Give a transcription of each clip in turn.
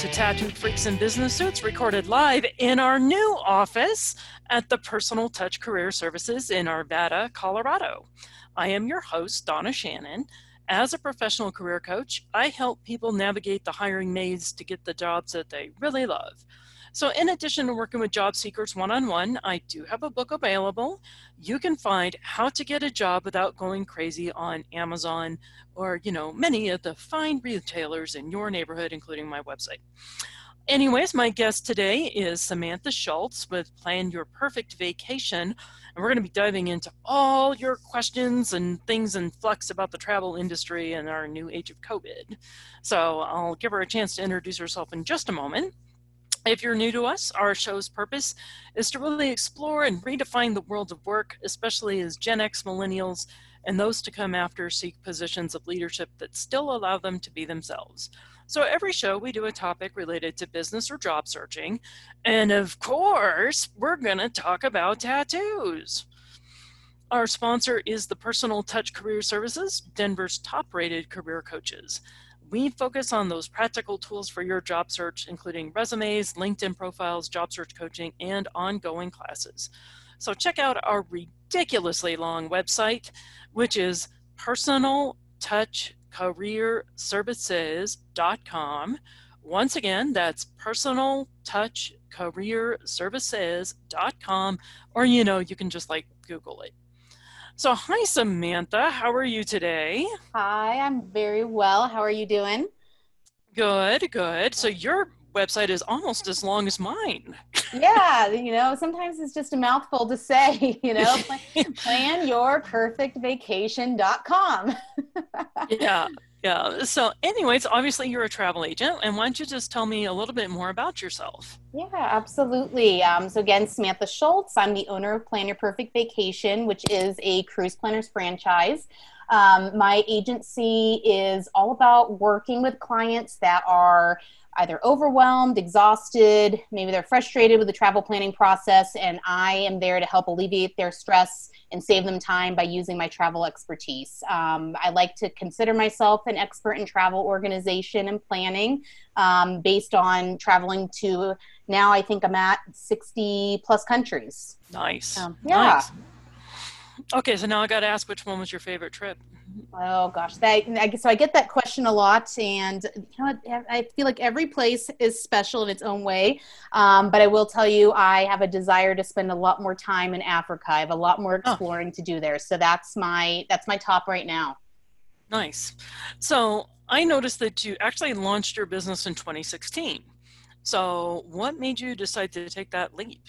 to Tattooed Freaks in Business Suits, recorded live in our new office at the Personal Touch Career Services in Arvada, Colorado. I am your host, Donna Shannon. As a professional career coach, I help people navigate the hiring maze to get the jobs that they really love. So, in addition to working with job seekers one on one, I do have a book available. You can find how to get a job without going crazy on Amazon or, you know, many of the fine retailers in your neighborhood, including my website. Anyways, my guest today is Samantha Schultz with Plan Your Perfect Vacation. And we're going to be diving into all your questions and things in flux about the travel industry and our new age of COVID. So I'll give her a chance to introduce herself in just a moment. If you're new to us, our show's purpose is to really explore and redefine the world of work, especially as Gen X millennials and those to come after seek positions of leadership that still allow them to be themselves. So every show we do a topic related to business or job searching. And of course, we're going to talk about tattoos. Our sponsor is the Personal Touch Career Services, Denver's top rated career coaches we focus on those practical tools for your job search, including resumes, LinkedIn profiles, job search coaching, and ongoing classes. So check out our ridiculously long website, which is personaltouchcareerservices.com. Once again, that's personaltouchcareerservices.com, or you know, you can just like Google it. So, hi, Samantha. How are you today? Hi, I'm very well. How are you doing? Good, good. So, your website is almost as long as mine. yeah, you know, sometimes it's just a mouthful to say, you know, plan, planyourperfectvacation.com. yeah, yeah. So, anyways, obviously you're a travel agent, and why don't you just tell me a little bit more about yourself? Yeah, absolutely. Um, so, again, Samantha Schultz. I'm the owner of Plan Your Perfect Vacation, which is a cruise planners franchise. Um, my agency is all about working with clients that are either overwhelmed, exhausted, maybe they're frustrated with the travel planning process, and I am there to help alleviate their stress and save them time by using my travel expertise. Um, I like to consider myself an expert in travel organization and planning um, based on traveling to now I think I'm at 60 plus countries. Nice. Um, yeah. Nice. Okay, so now I got to ask which one was your favorite trip? Oh gosh, that I, so I get that question a lot, and you know, I feel like every place is special in its own way. Um, but I will tell you, I have a desire to spend a lot more time in Africa. I have a lot more exploring oh. to do there, so that's my that's my top right now. Nice. So I noticed that you actually launched your business in 2016. So what made you decide to take that leap?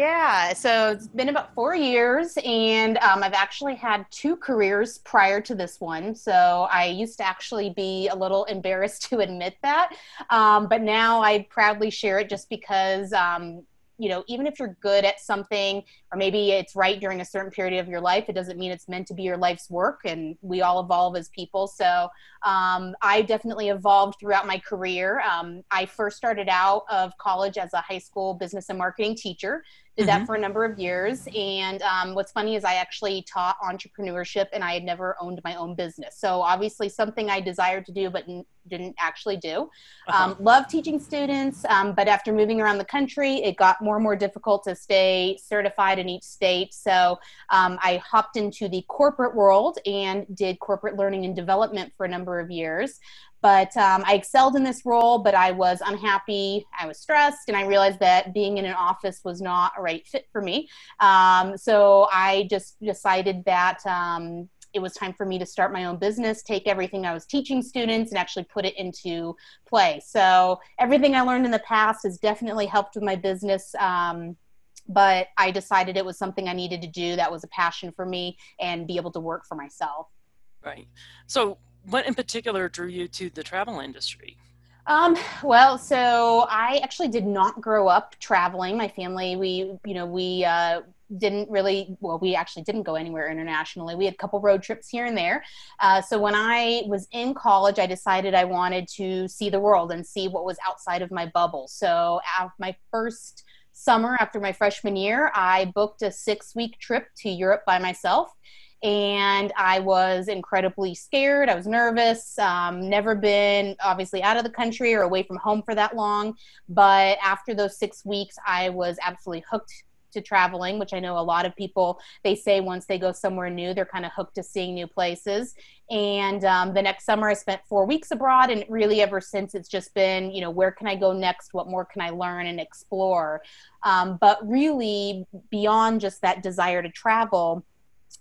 Yeah, so it's been about four years, and um, I've actually had two careers prior to this one. So I used to actually be a little embarrassed to admit that, um, but now I proudly share it just because um, you know, even if you're good at something, or maybe it's right during a certain period of your life, it doesn't mean it's meant to be your life's work. And we all evolve as people. So um, I definitely evolved throughout my career. Um, I first started out of college as a high school business and marketing teacher did mm-hmm. that for a number of years and um, what's funny is i actually taught entrepreneurship and i had never owned my own business so obviously something i desired to do but n- didn't actually do uh-huh. um, love teaching students um, but after moving around the country it got more and more difficult to stay certified in each state so um, i hopped into the corporate world and did corporate learning and development for a number of years but um, I excelled in this role, but I was unhappy. I was stressed, and I realized that being in an office was not a right fit for me. Um, so I just decided that um, it was time for me to start my own business, take everything I was teaching students, and actually put it into play. So everything I learned in the past has definitely helped with my business um, but I decided it was something I needed to do that was a passion for me and be able to work for myself. Right. So, what in particular drew you to the travel industry? Um, well, so I actually did not grow up traveling. My family, we, you know, we uh, didn't really, well, we actually didn't go anywhere internationally. We had a couple road trips here and there. Uh, so when I was in college, I decided I wanted to see the world and see what was outside of my bubble. So my first summer after my freshman year, I booked a six week trip to Europe by myself and I was incredibly scared. I was nervous. Um, never been obviously out of the country or away from home for that long. But after those six weeks, I was absolutely hooked to traveling, which I know a lot of people they say once they go somewhere new, they're kind of hooked to seeing new places. And um, the next summer, I spent four weeks abroad, and really ever since, it's just been, you know, where can I go next? What more can I learn and explore? Um, but really, beyond just that desire to travel,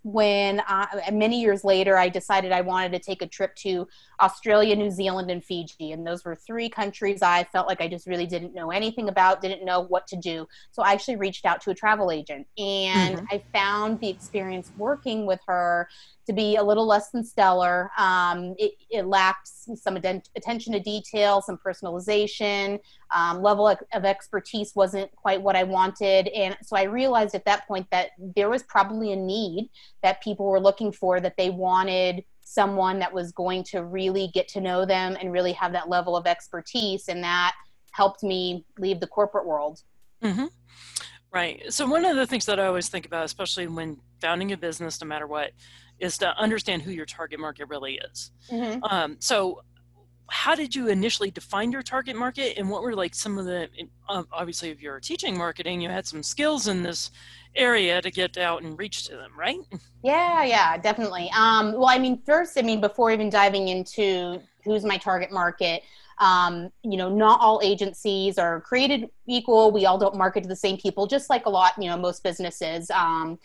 when I, many years later I decided I wanted to take a trip to Australia, New Zealand, and Fiji. And those were three countries I felt like I just really didn't know anything about, didn't know what to do. So I actually reached out to a travel agent and mm-hmm. I found the experience working with her to be a little less than stellar. Um, it, it, lacked some attention to detail, some personalization, um, level of expertise wasn't quite what I wanted. And so I realized at that point that there was probably a need that people were looking for, that they wanted someone that was going to really get to know them and really have that level of expertise. And that helped me leave the corporate world. Mm-hmm. Right. So, one of the things that I always think about, especially when founding a business, no matter what, is to understand who your target market really is. Mm-hmm. Um, so, how did you initially define your target market, and what were like some of the obviously if you're teaching marketing, you had some skills in this area to get out and reach to them, right? Yeah, yeah, definitely. Um, well, I mean, first, I mean, before even diving into who's my target market. Um, you know, not all agencies are created equal. We all don't market to the same people, just like a lot, you know, most businesses. Um,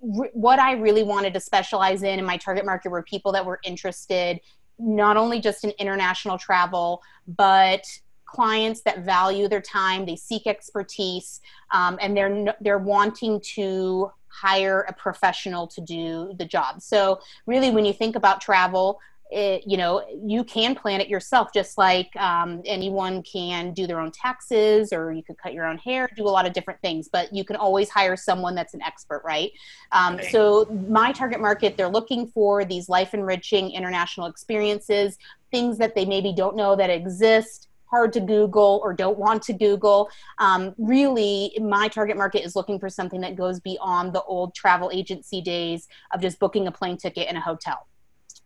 what I really wanted to specialize in in my target market were people that were interested not only just in international travel, but clients that value their time, they seek expertise, um, and they're they're wanting to hire a professional to do the job. So really, when you think about travel, it, you know you can plan it yourself just like um, anyone can do their own taxes or you could cut your own hair do a lot of different things but you can always hire someone that's an expert right um, okay. so my target market they're looking for these life enriching international experiences things that they maybe don't know that exist hard to Google or don't want to Google. Um, really, my target market is looking for something that goes beyond the old travel agency days of just booking a plane ticket in a hotel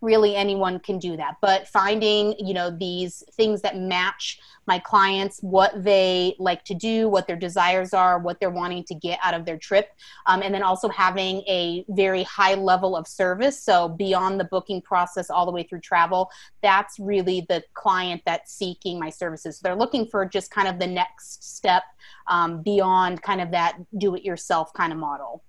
really anyone can do that. But finding you know these things that match my clients what they like to do what their desires are what they're wanting to get out of their trip um, and then also having a very high level of service so beyond the booking process all the way through travel that's really the client that's seeking my services. So they're looking for just kind of the next step um, beyond kind of that do it yourself kind of model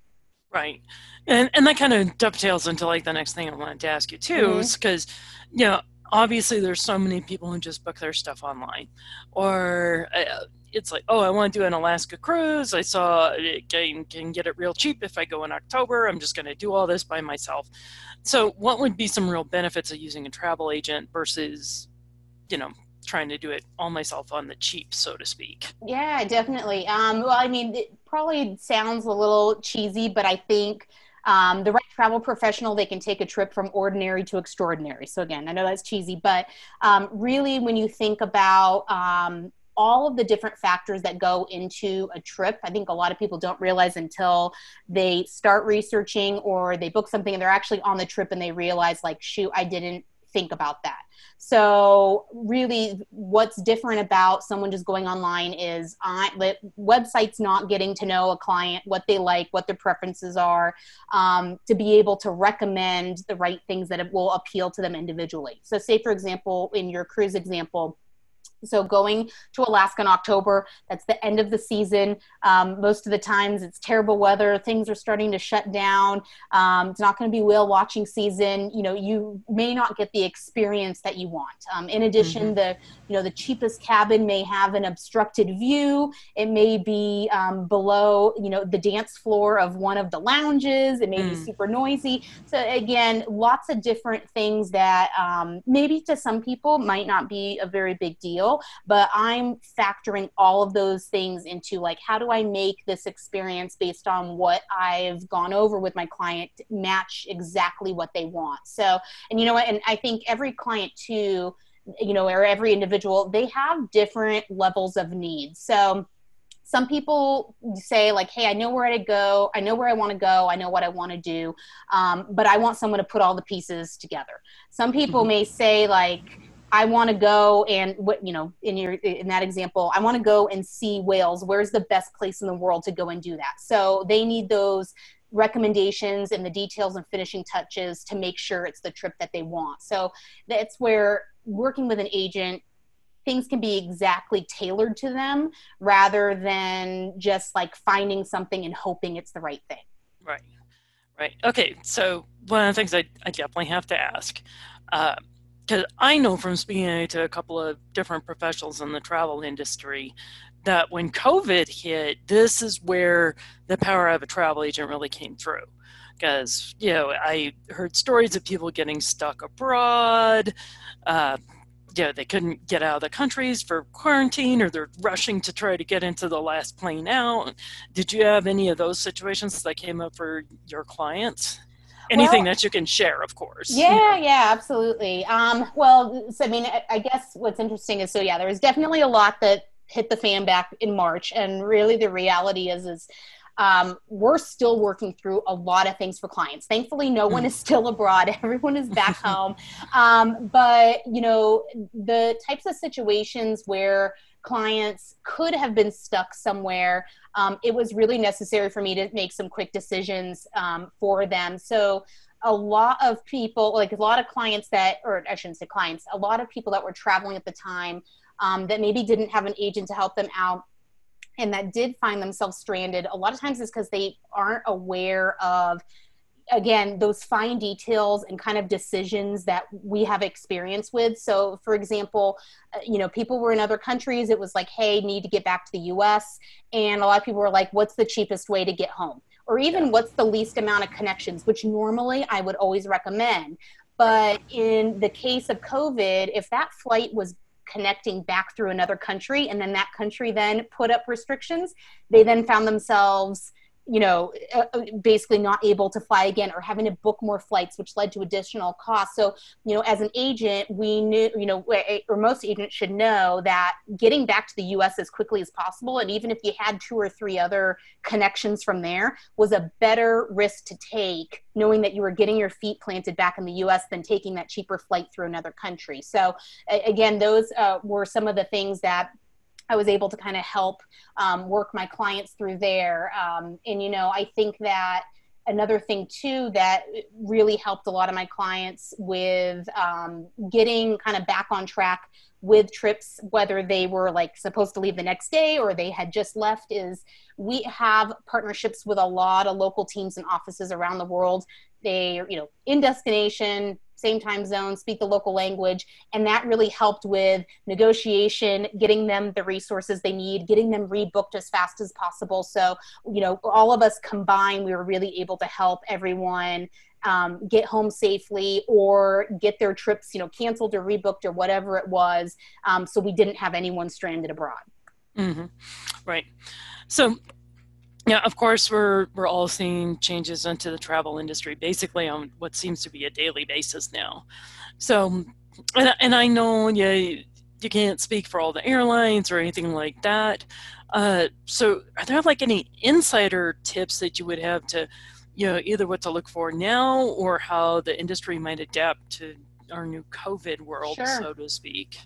Right. And and that kind of dovetails into like the next thing I wanted to ask you too, mm-hmm. is because you know obviously there's so many people who just book their stuff online, or uh, it's like oh I want to do an Alaska cruise. I saw it can, can get it real cheap if I go in October. I'm just going to do all this by myself. So what would be some real benefits of using a travel agent versus you know trying to do it all myself on the cheap, so to speak. Yeah, definitely. Um, well, I mean, it probably sounds a little cheesy, but I think um, the right travel professional, they can take a trip from ordinary to extraordinary. So, again, I know that's cheesy, but um, really, when you think about um, all of the different factors that go into a trip. I think a lot of people don't realize until they start researching or they book something and they're actually on the trip and they realize, like, shoot, I didn't think about that. So, really, what's different about someone just going online is the website's not getting to know a client, what they like, what their preferences are, um, to be able to recommend the right things that will appeal to them individually. So, say for example, in your cruise example, so going to Alaska in October, that's the end of the season. Um, most of the times it's terrible weather. Things are starting to shut down. Um, it's not going to be whale watching season. You know, you may not get the experience that you want. Um, in addition, mm-hmm. the you know the cheapest cabin may have an obstructed view. It may be um, below you know the dance floor of one of the lounges. It may mm. be super noisy. So again, lots of different things that um, maybe to some people might not be a very big deal but i'm factoring all of those things into like how do i make this experience based on what i've gone over with my client match exactly what they want? So and you know what? And i think every client too you know or every individual they have different levels of needs. So some people say like hey i know where to go. I know where i want to go. I know what i want to do um, but i want someone to put all the pieces together. Some people mm-hmm. may say like i want to go and what you know in your in that example i want to go and see whales where's the best place in the world to go and do that so they need those recommendations and the details and finishing touches to make sure it's the trip that they want so that's where working with an agent things can be exactly tailored to them rather than just like finding something and hoping it's the right thing. Right. Right. Okay. So one of the things I, I definitely have to ask, uh, because I know from speaking to a couple of different professionals in the travel industry that when COVID hit, this is where the power of a travel agent really came through. Because, you know, I heard stories of people getting stuck abroad, uh, yeah, they couldn't get out of the countries for quarantine or they're rushing to try to get into the last plane out. Did you have any of those situations that came up for your clients? Anything well, that you can share, of course. Yeah, yeah, absolutely. Um, well, so, I mean, I, I guess what's interesting is so, yeah, there was definitely a lot that hit the fan back in March. And really the reality is, is um, we're still working through a lot of things for clients. Thankfully, no one mm. is still abroad. Everyone is back home. Um, but, you know, the types of situations where clients could have been stuck somewhere, um, it was really necessary for me to make some quick decisions um, for them. So, a lot of people, like a lot of clients that, or I shouldn't say clients, a lot of people that were traveling at the time um, that maybe didn't have an agent to help them out and that did find themselves stranded a lot of times is because they aren't aware of again those fine details and kind of decisions that we have experience with. So for example uh, you know people were in other countries it was like hey need to get back to the us and a lot of people were like what's the cheapest way to get home? Or even what's the least amount of connections? which normally i would always recommend. But in the case of covid if that flight was connecting back through another country and then that country then put up restrictions they then found themselves you know, uh, uh, basically not able to fly again or having to book more flights, which led to additional costs. So, you know, as an agent, we knew, you know, or most agents should know that getting back to the US as quickly as possible, and even if you had two or three other connections from there, was a better risk to take, knowing that you were getting your feet planted back in the US than taking that cheaper flight through another country. So, again, those uh, were some of the things that I was able to kind of help um, work my clients through there. Um, and, you know, I think that another thing too that really helped a lot of my clients with um, getting kind of back on track with trips, whether they were like supposed to leave the next day or they had just left, is we have partnerships with a lot of local teams and offices around the world. They, you know, in destination, same time zone, speak the local language. And that really helped with negotiation, getting them the resources they need, getting them rebooked as fast as possible. So, you know, all of us combined, we were really able to help everyone um, get home safely or get their trips, you know, canceled or rebooked or whatever it was. Um, so we didn't have anyone stranded abroad. Mm-hmm. Right. So yeah, of course, we're we're all seeing changes into the travel industry, basically on what seems to be a daily basis now. So, and, and I know yeah, you can't speak for all the airlines or anything like that. Uh, so, are there like any insider tips that you would have to, you know, either what to look for now or how the industry might adapt to our new COVID world, sure. so to speak?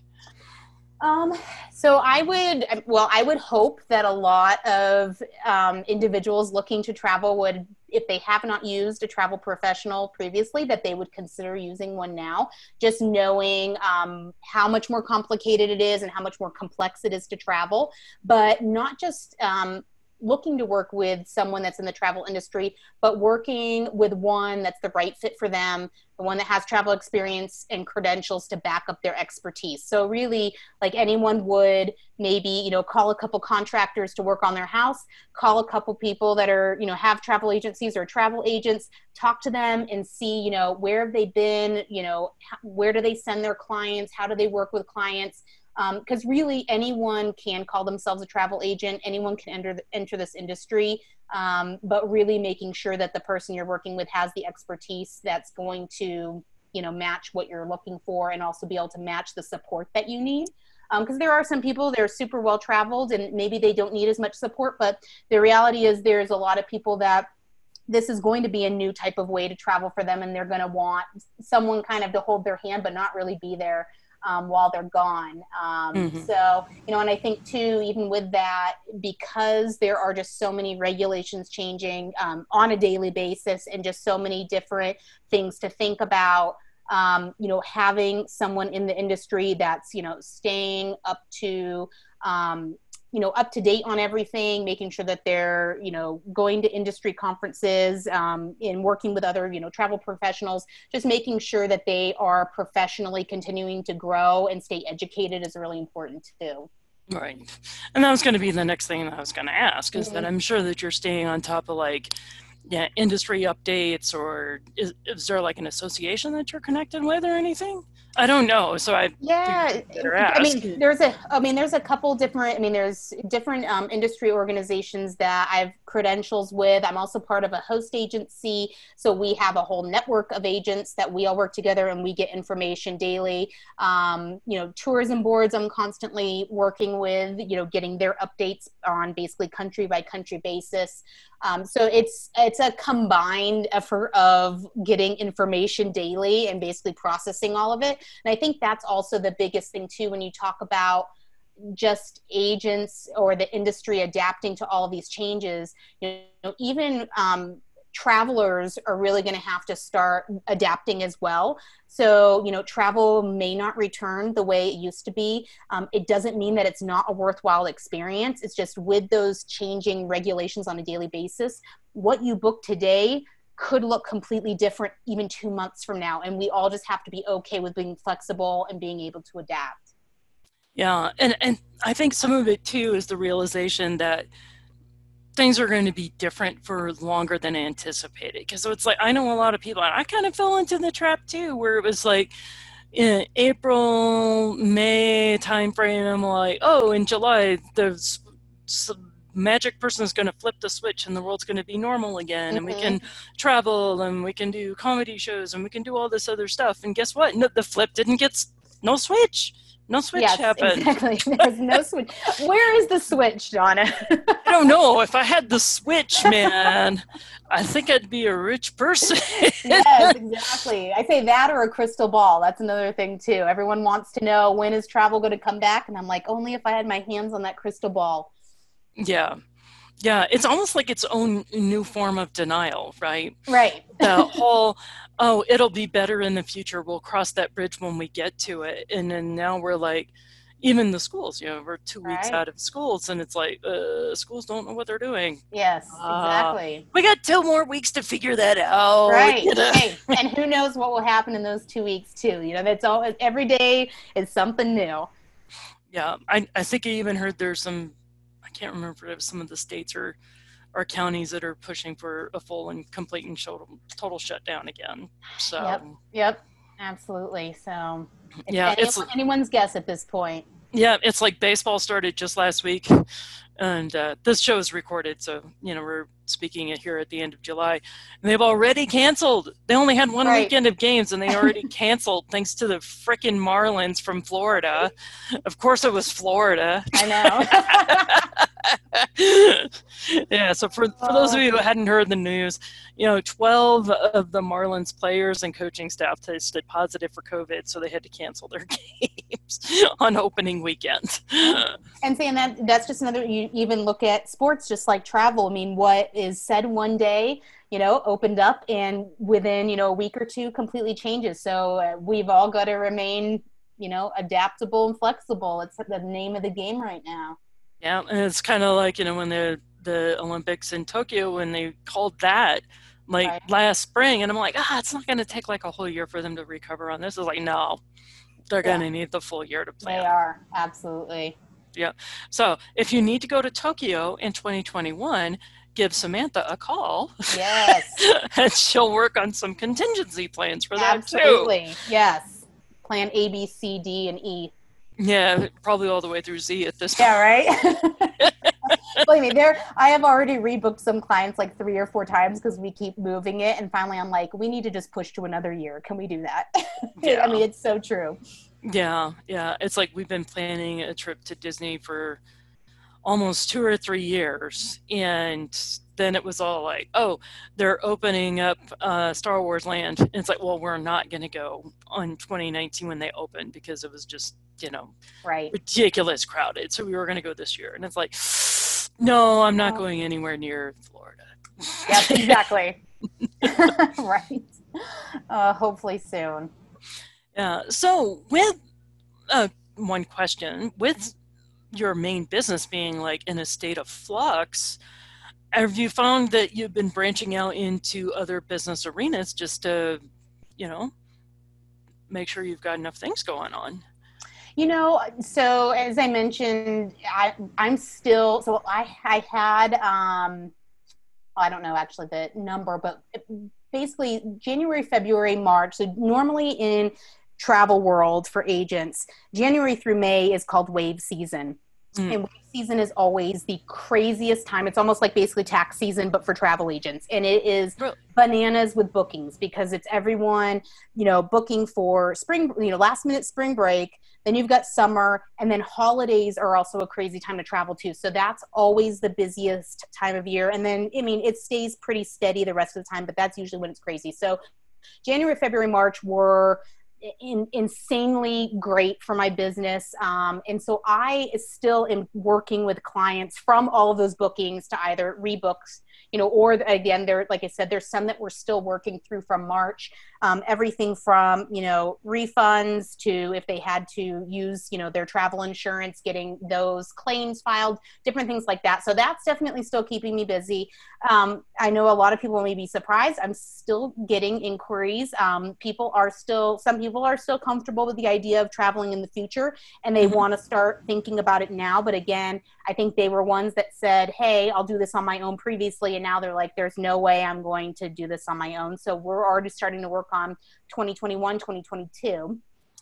Um, so I would, well, I would hope that a lot of um, individuals looking to travel would, if they have not used a travel professional previously, that they would consider using one now, just knowing um, how much more complicated it is and how much more complex it is to travel, but not just um, looking to work with someone that's in the travel industry, but working with one that's the right fit for them, the one that has travel experience and credentials to back up their expertise. So really, like anyone would maybe, you know, call a couple contractors to work on their house, call a couple people that are, you know, have travel agencies or travel agents, talk to them and see, you know, where have they been, you know, where do they send their clients, how do they work with clients? Because um, really anyone can call themselves a travel agent. Anyone can enter the, enter this industry um, but really making sure that the person you're working with has the expertise that's going to you know match what you're looking for and also be able to match the support that you need. Because um, there are some people they're super well traveled and maybe they don't need as much support but the reality is there's a lot of people that this is going to be a new type of way to travel for them and they're going to want someone kind of to hold their hand but not really be there um, while they're gone um, mm-hmm. so you know and i think too even with that because there are just so many regulations changing um, on a daily basis and just so many different things to think about um, you know having someone in the industry that's you know staying up to um, you know up to date on everything making sure that they're you know going to industry conferences um, and working with other you know travel professionals just making sure that they are professionally continuing to grow and stay educated is really important too right and that was going to be the next thing that i was going to ask is mm-hmm. that i'm sure that you're staying on top of like yeah industry updates or is, is there like an association that you're connected with or anything I don't know. So I yeah. I mean, there's a. I mean, there's a couple different. I mean, there's different um, industry organizations that I've credentials with. I'm also part of a host agency, so we have a whole network of agents that we all work together and we get information daily. Um, you know, tourism boards. I'm constantly working with. You know, getting their updates on basically country by country basis. Um, so it's it's a combined effort of getting information daily and basically processing all of it. And I think that's also the biggest thing too when you talk about just agents or the industry adapting to all of these changes. You know, even um, travelers are really going to have to start adapting as well. So, you know, travel may not return the way it used to be. Um, it doesn't mean that it's not a worthwhile experience. It's just with those changing regulations on a daily basis, what you book today could look completely different even two months from now. And we all just have to be okay with being flexible and being able to adapt. Yeah. And, and I think some of it too is the realization that things are going to be different for longer than anticipated. Because it's like I know a lot of people, and I kind of fell into the trap too, where it was like in April, May timeframe. I'm like, oh, in July, the magic person is going to flip the switch and the world's going to be normal again, mm-hmm. and we can mm-hmm. travel and we can do comedy shows and we can do all this other stuff. And guess what? No, the flip didn't get no switch. No switch yes, happened. Exactly. There's no switch. Where is the switch, Donna? I don't know. If I had the switch, man, I think I'd be a rich person. yes, exactly. I say that or a crystal ball. That's another thing too. Everyone wants to know when is travel going to come back, and I'm like, only if I had my hands on that crystal ball. Yeah. Yeah, it's almost like its own new form of denial, right? Right. The whole, oh, it'll be better in the future. We'll cross that bridge when we get to it. And then now we're like, even the schools, you know, we're two right. weeks out of schools, and it's like, uh, schools don't know what they're doing. Yes, uh, exactly. We got two more weeks to figure that out. Right. You know? hey, and who knows what will happen in those two weeks too? You know, that's all. Every day is something new. Yeah, I I think I even heard there's some I can't remember if some of the states or or counties that are pushing for a full and complete and total, total shutdown again. So yep, yep, absolutely. So yeah, any, it's anyone's guess at this point. Yeah, it's like baseball started just last week, and uh, this show is recorded, so you know we're speaking here at the end of July, and they've already canceled. They only had one right. weekend of games, and they already canceled thanks to the frickin' Marlins from Florida. Of course, it was Florida. I know. yeah, so for, for those of you who hadn't heard the news, you know, 12 of the Marlins players and coaching staff tested positive for COVID, so they had to cancel their games on opening weekend. and saying that that's just another, you even look at sports just like travel. I mean, what is said one day, you know, opened up and within, you know, a week or two completely changes. So uh, we've all got to remain, you know, adaptable and flexible. It's the name of the game right now. Yeah, and it's kind of like you know when the the Olympics in Tokyo when they called that like right. last spring, and I'm like, ah, it's not going to take like a whole year for them to recover on this. Is like, no, they're yeah. going to need the full year to play. They are absolutely. Yeah. So if you need to go to Tokyo in 2021, give Samantha a call. Yes. and she'll work on some contingency plans for that too. Absolutely. Yes. Plan A, B, C, D, and E. Yeah, probably all the way through Z at this point. Yeah, right. Believe me, there. I have already rebooked some clients like three or four times because we keep moving it, and finally, I'm like, we need to just push to another year. Can we do that? Yeah. I mean, it's so true. Yeah, yeah. It's like we've been planning a trip to Disney for almost two or three years. And then it was all like, oh, they're opening up uh, Star Wars Land. And it's like, well, we're not going to go on 2019 when they open because it was just, you know, right. ridiculous crowded. So we were going to go this year. And it's like, no, I'm not going anywhere near Florida. Yep, exactly. right. Uh, hopefully soon. Yeah. So with uh, one question, with your main business being like in a state of flux, have you found that you've been branching out into other business arenas just to, you know, make sure you've got enough things going on? You know, so as I mentioned, I, I'm still so I I had um, I don't know actually the number, but basically January, February, March. So normally in travel world for agents, January through May is called wave season. Mm. And wave season is always the craziest time. It's almost like basically tax season, but for travel agents. And it is bananas with bookings because it's everyone, you know, booking for spring, you know, last minute spring break. Then you've got summer, and then holidays are also a crazy time to travel too. So that's always the busiest time of year. And then, I mean, it stays pretty steady the rest of the time, but that's usually when it's crazy. So January, February, March were in, insanely great for my business. Um, and so I still am working with clients from all of those bookings to either rebooks you know, or again, there, like I said, there's some that we're still working through from March. Um, everything from you know refunds to if they had to use you know their travel insurance, getting those claims filed, different things like that. So that's definitely still keeping me busy. Um, I know a lot of people may be surprised. I'm still getting inquiries. Um, people are still, some people are still comfortable with the idea of traveling in the future, and they mm-hmm. want to start thinking about it now. But again, I think they were ones that said, "Hey, I'll do this on my own." Previously and now they're like there's no way i'm going to do this on my own so we're already starting to work on 2021 2022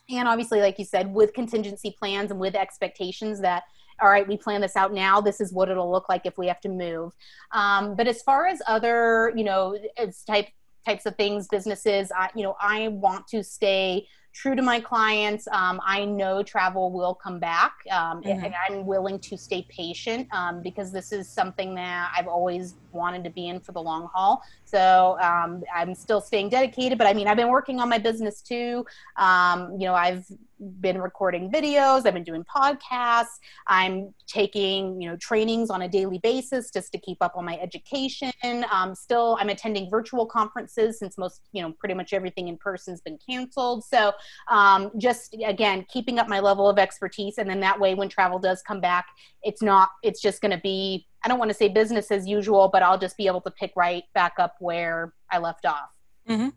and obviously like you said with contingency plans and with expectations that all right we plan this out now this is what it'll look like if we have to move. Um, but as far as other you know type types of things businesses I, you know i want to stay true to my clients. Um, I know travel will come back, um, mm-hmm. and I'm willing to stay patient um, because this is something that I've always wanted to be in for the long haul. So um, I'm still staying dedicated, but I mean, I've been working on my business too. Um, you know, I've been recording videos, I've been doing podcasts, I'm taking, you know, trainings on a daily basis just to keep up on my education. Um, still, I'm attending virtual conferences since most, you know, pretty much everything in person has been canceled. So um, just again, keeping up my level of expertise. And then that way, when travel does come back, it's not, it's just going to be I don't want to say business as usual, but I'll just be able to pick right back up where I left off. Mm-hmm.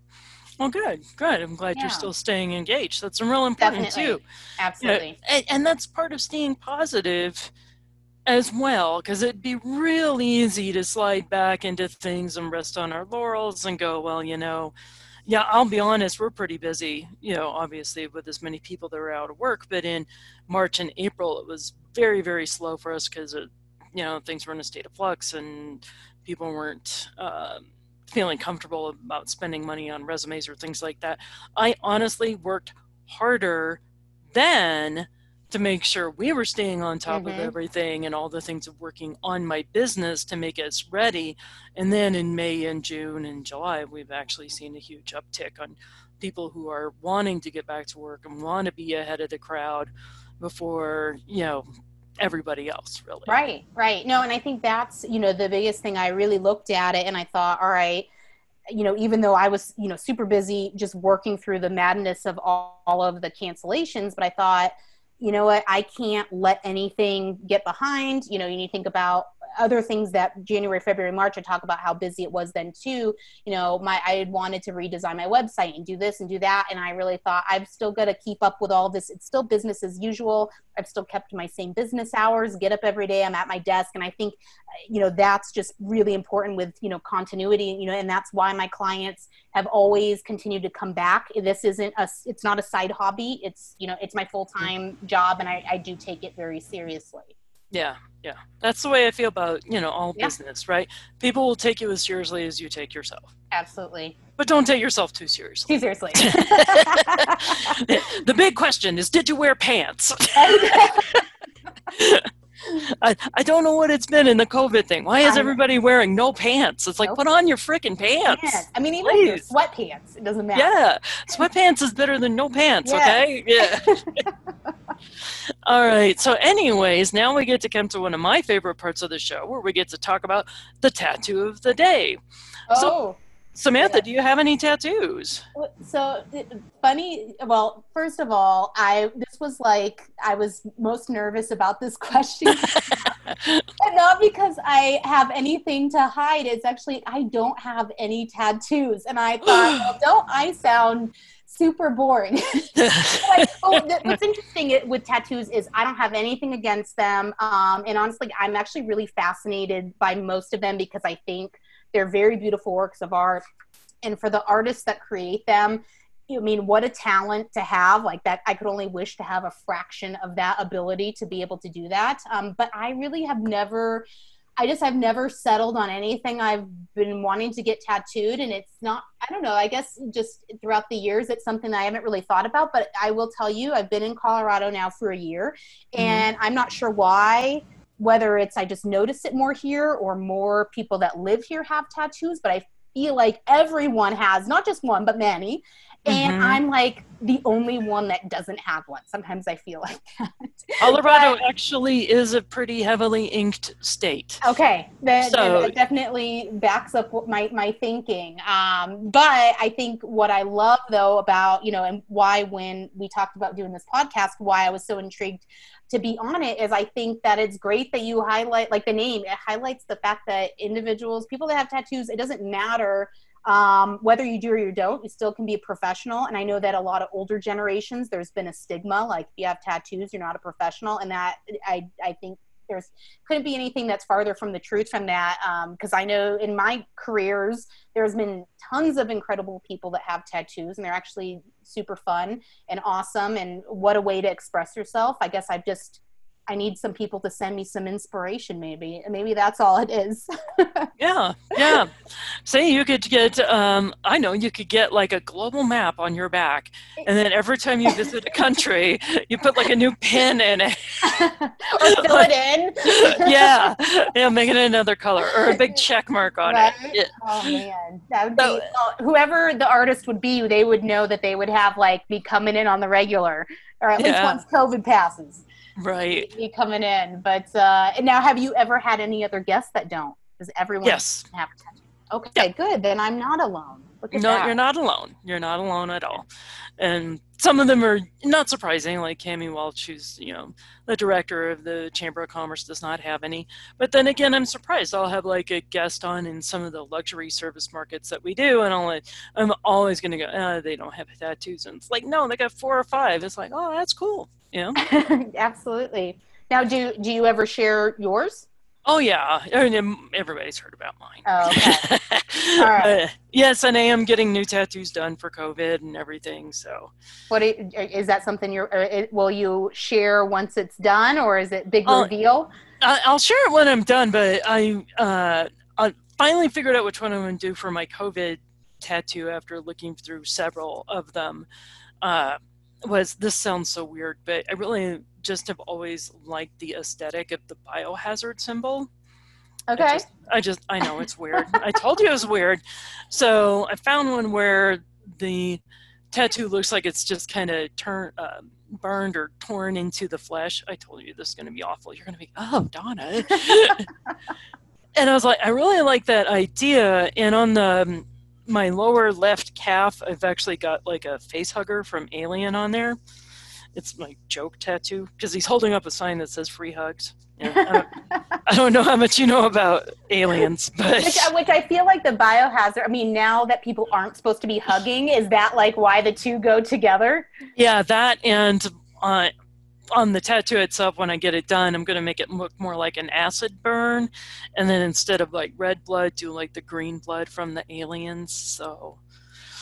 Well, good, good. I'm glad yeah. you're still staying engaged. That's a real important Definitely. too. Absolutely. You know, and, and that's part of staying positive as well, because it'd be real easy to slide back into things and rest on our laurels and go, well, you know, yeah, I'll be honest, we're pretty busy, you know, obviously with as many people that are out of work, but in March and April, it was very, very slow for us because you know things were in a state of flux and people weren't uh, feeling comfortable about spending money on resumes or things like that. I honestly worked harder then to make sure we were staying on top mm-hmm. of everything and all the things of working on my business to make us ready. And then in May and June and July, we've actually seen a huge uptick on people who are wanting to get back to work and want to be ahead of the crowd before, you know, everybody else really. Right right. No and i think that's you know the biggest thing i really looked at it and i thought all right you know even though i was you know super busy just working through the madness of all, all of the cancellations but i thought you know what? I can't let anything get behind. You know you need to think about other things that January, February, March, I talk about how busy it was then too. You know, my I had wanted to redesign my website and do this and do that, and I really thought I've still got to keep up with all this. It's still business as usual. I've still kept my same business hours. Get up every day. I'm at my desk, and I think, you know, that's just really important with you know continuity. You know, and that's why my clients have always continued to come back. This isn't a. It's not a side hobby. It's you know, it's my full time job, and I, I do take it very seriously. Yeah, yeah. That's the way I feel about, you know, all Yeah. business, right? People will take you as seriously as you take yourself. Absolutely. But don't take yourself too seriously. Too seriously. the big question is did you wear pants? I, I don't know what it's been in the COVID thing. Why is everybody wearing no pants? It's like, Nope. put on your freaking pants. Pants. I mean, even if sweatpants, it doesn't matter. Yeah, sweatpants is better than no pants, Yeah. okay? Yeah. All right. So, anyways, now we get to come to one of my favorite parts of the show where we get to talk about the tattoo of the day. Oh, Samantha, Yeah. do you have any tattoos? so funny. Well, first of all, I this was like I was most nervous about this question, and not because I have anything to hide. It's actually I don't have any tattoos, and I thought, well, don't I sound super boring? like, oh, th- what's interesting with tattoos is I don't have anything against them, um, and honestly, I'm actually really fascinated by most of them because I think they're very beautiful works of art, and for the artists that create them. I mean, what a talent to have! Like that, I could only wish to have a fraction of that ability to be able to do that. Um, but I really have never, I just have never settled on anything I've been wanting to get tattooed, and it's not. I don't know. I guess just throughout the years, it's something I haven't really thought about. But I will tell you, I've been in Colorado now for a year, and I'm not sure why. Whether it's I just notice it more here, or more people that live here have tattoos, but I feel like everyone has not just one, but many. And Mhm. I'm like the only one that doesn't have one. Sometimes I feel like that. Colorado But- actually is a pretty heavily inked state. Okay, that, So- that definitely backs up my my thinking. Um, but I think what I love though about you know and why when we talked about doing this podcast, why I was so intrigued to be on it is I think that it's great that you highlight like the name. It highlights the fact that individuals, people that have tattoos, it doesn't matter um, whether you do or you don't, you still can be a professional. And I know that a lot of older generations, there's been a stigma like if you have tattoos, you're not a professional, and that I I think there's couldn't be anything that's farther from the truth from that. Because i know in my careers there's been tons of incredible people that have tattoos and they're actually super fun and awesome. And what a way to express yourself. I guess i've just i need some people to send me some inspiration maybe maybe that's all it is Yeah, yeah. Say you could get, um, I know you could get like a global map on your back, and then every time you visit a country, you put like a new pin in it. or fill it in yeah, yeah, make it another color or a big check mark on Right. it. Yeah. Oh man, that would be well, whoever the artist would be. They would know that they would have like be coming in on the regular, or at least Yeah. once COVID passes, Right. be coming in. But uh, now, have you ever had any other guests that don't? Does everyone Yes. have a tattoo? Okay, good. Then I'm not alone. No, that. you're not alone. You're not alone at all. And some of them are not surprising, like Cami Welch, who's, you know, the director of the Chamber of Commerce, does not have any. But then again, I'm surprised. I'll have like a guest on in some of the luxury service markets that we do, and i'll i'm always going to go, uh, they don't have tattoos. And it's like, no, they got four or five. It's like, oh, that's cool. Know? Absolutely. Now, do do you ever share yours? Oh, yeah. I mean, everybody's heard about mine. Oh, okay. All right. Uh, yes, and I am getting new tattoos done for COVID and everything. So, What i- is that something you're? Or it, will you share once it's done, or is it big Uh, reveal? I'll share it when I'm done, but I uh, I finally figured out which one I'm going to do for my COVID tattoo after looking through several of them. Uh, was this sounds so weird, but I really just have always liked the aesthetic of the biohazard symbol. I Okay. just, I just, I know it's weird. I told you it was weird. So I found one where the tattoo looks like it's just kind of turned, uh, burned or torn into the flesh. I told you this is going to be awful. You're going to be, oh, Donna. and I was like, I really like that idea. And on the um, my lower left calf, I've actually got like a face hugger from Alien on there. It's my joke tattoo because he's holding up a sign that says "free hugs." Yeah, I, don't, I don't know how much you know about aliens, but which, which I feel like the biohazard. I mean, now that people aren't supposed to be hugging, is that like why the two go together? yeah, that and uh, on the tattoo itself, when I get it done, I'm going to make it look more like an acid burn, and then instead of like red blood, do like the green blood from the aliens. So,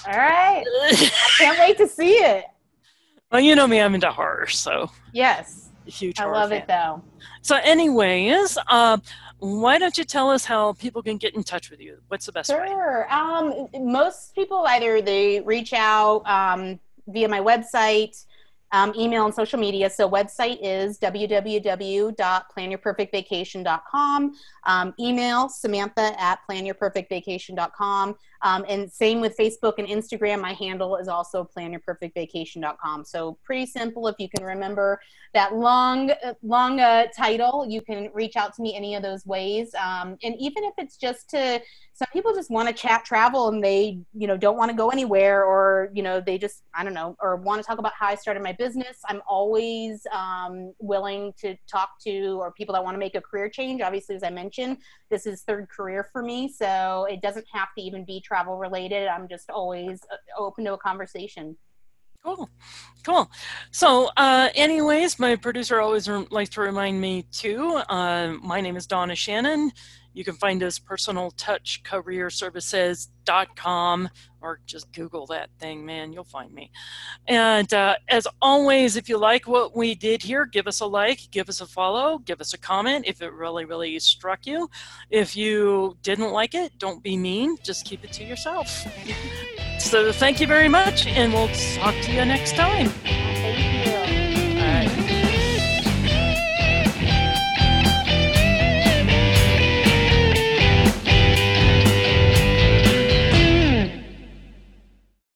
All right, I can't wait to see it. well, you know me, I'm into horror, so Yes. huge I love fan. it though. So, anyways, uh, why don't you tell us how people can get in touch with you? What's the best way? Sure. Um, most people either they reach out um, via my website, um, email, and social media. So website is www.planyourperfectvacation.com. Um, email Samantha at planyourperfectvacation.com. Um, and same with Facebook and Instagram. My handle is also planyourperfectvacation.com. So pretty simple. If you can remember that long, long uh, title, you can reach out to me any of those ways. Um, and even if it's just to some people just want to chat travel and they you know don't want to go anywhere or you know they just i don't know or want to talk about how i started my business i'm always um, willing to talk to or people that want to make a career change obviously as i mentioned this is third career for me so it doesn't have to even be travel related i'm just always uh, open to a conversation Cool, cool. So, uh, anyways, my producer always re- likes to remind me too. Uh, my name is Donna Shannon. You can find us personaltouchcareerservices.com or just Google that thing, man. You'll find me. And uh, as always, if you like what we did here, give us a like, give us a follow, give us a comment if it really, really struck you. If you didn't like it, don't be mean. Just keep it to yourself. So thank you very much, and we'll talk to you next time.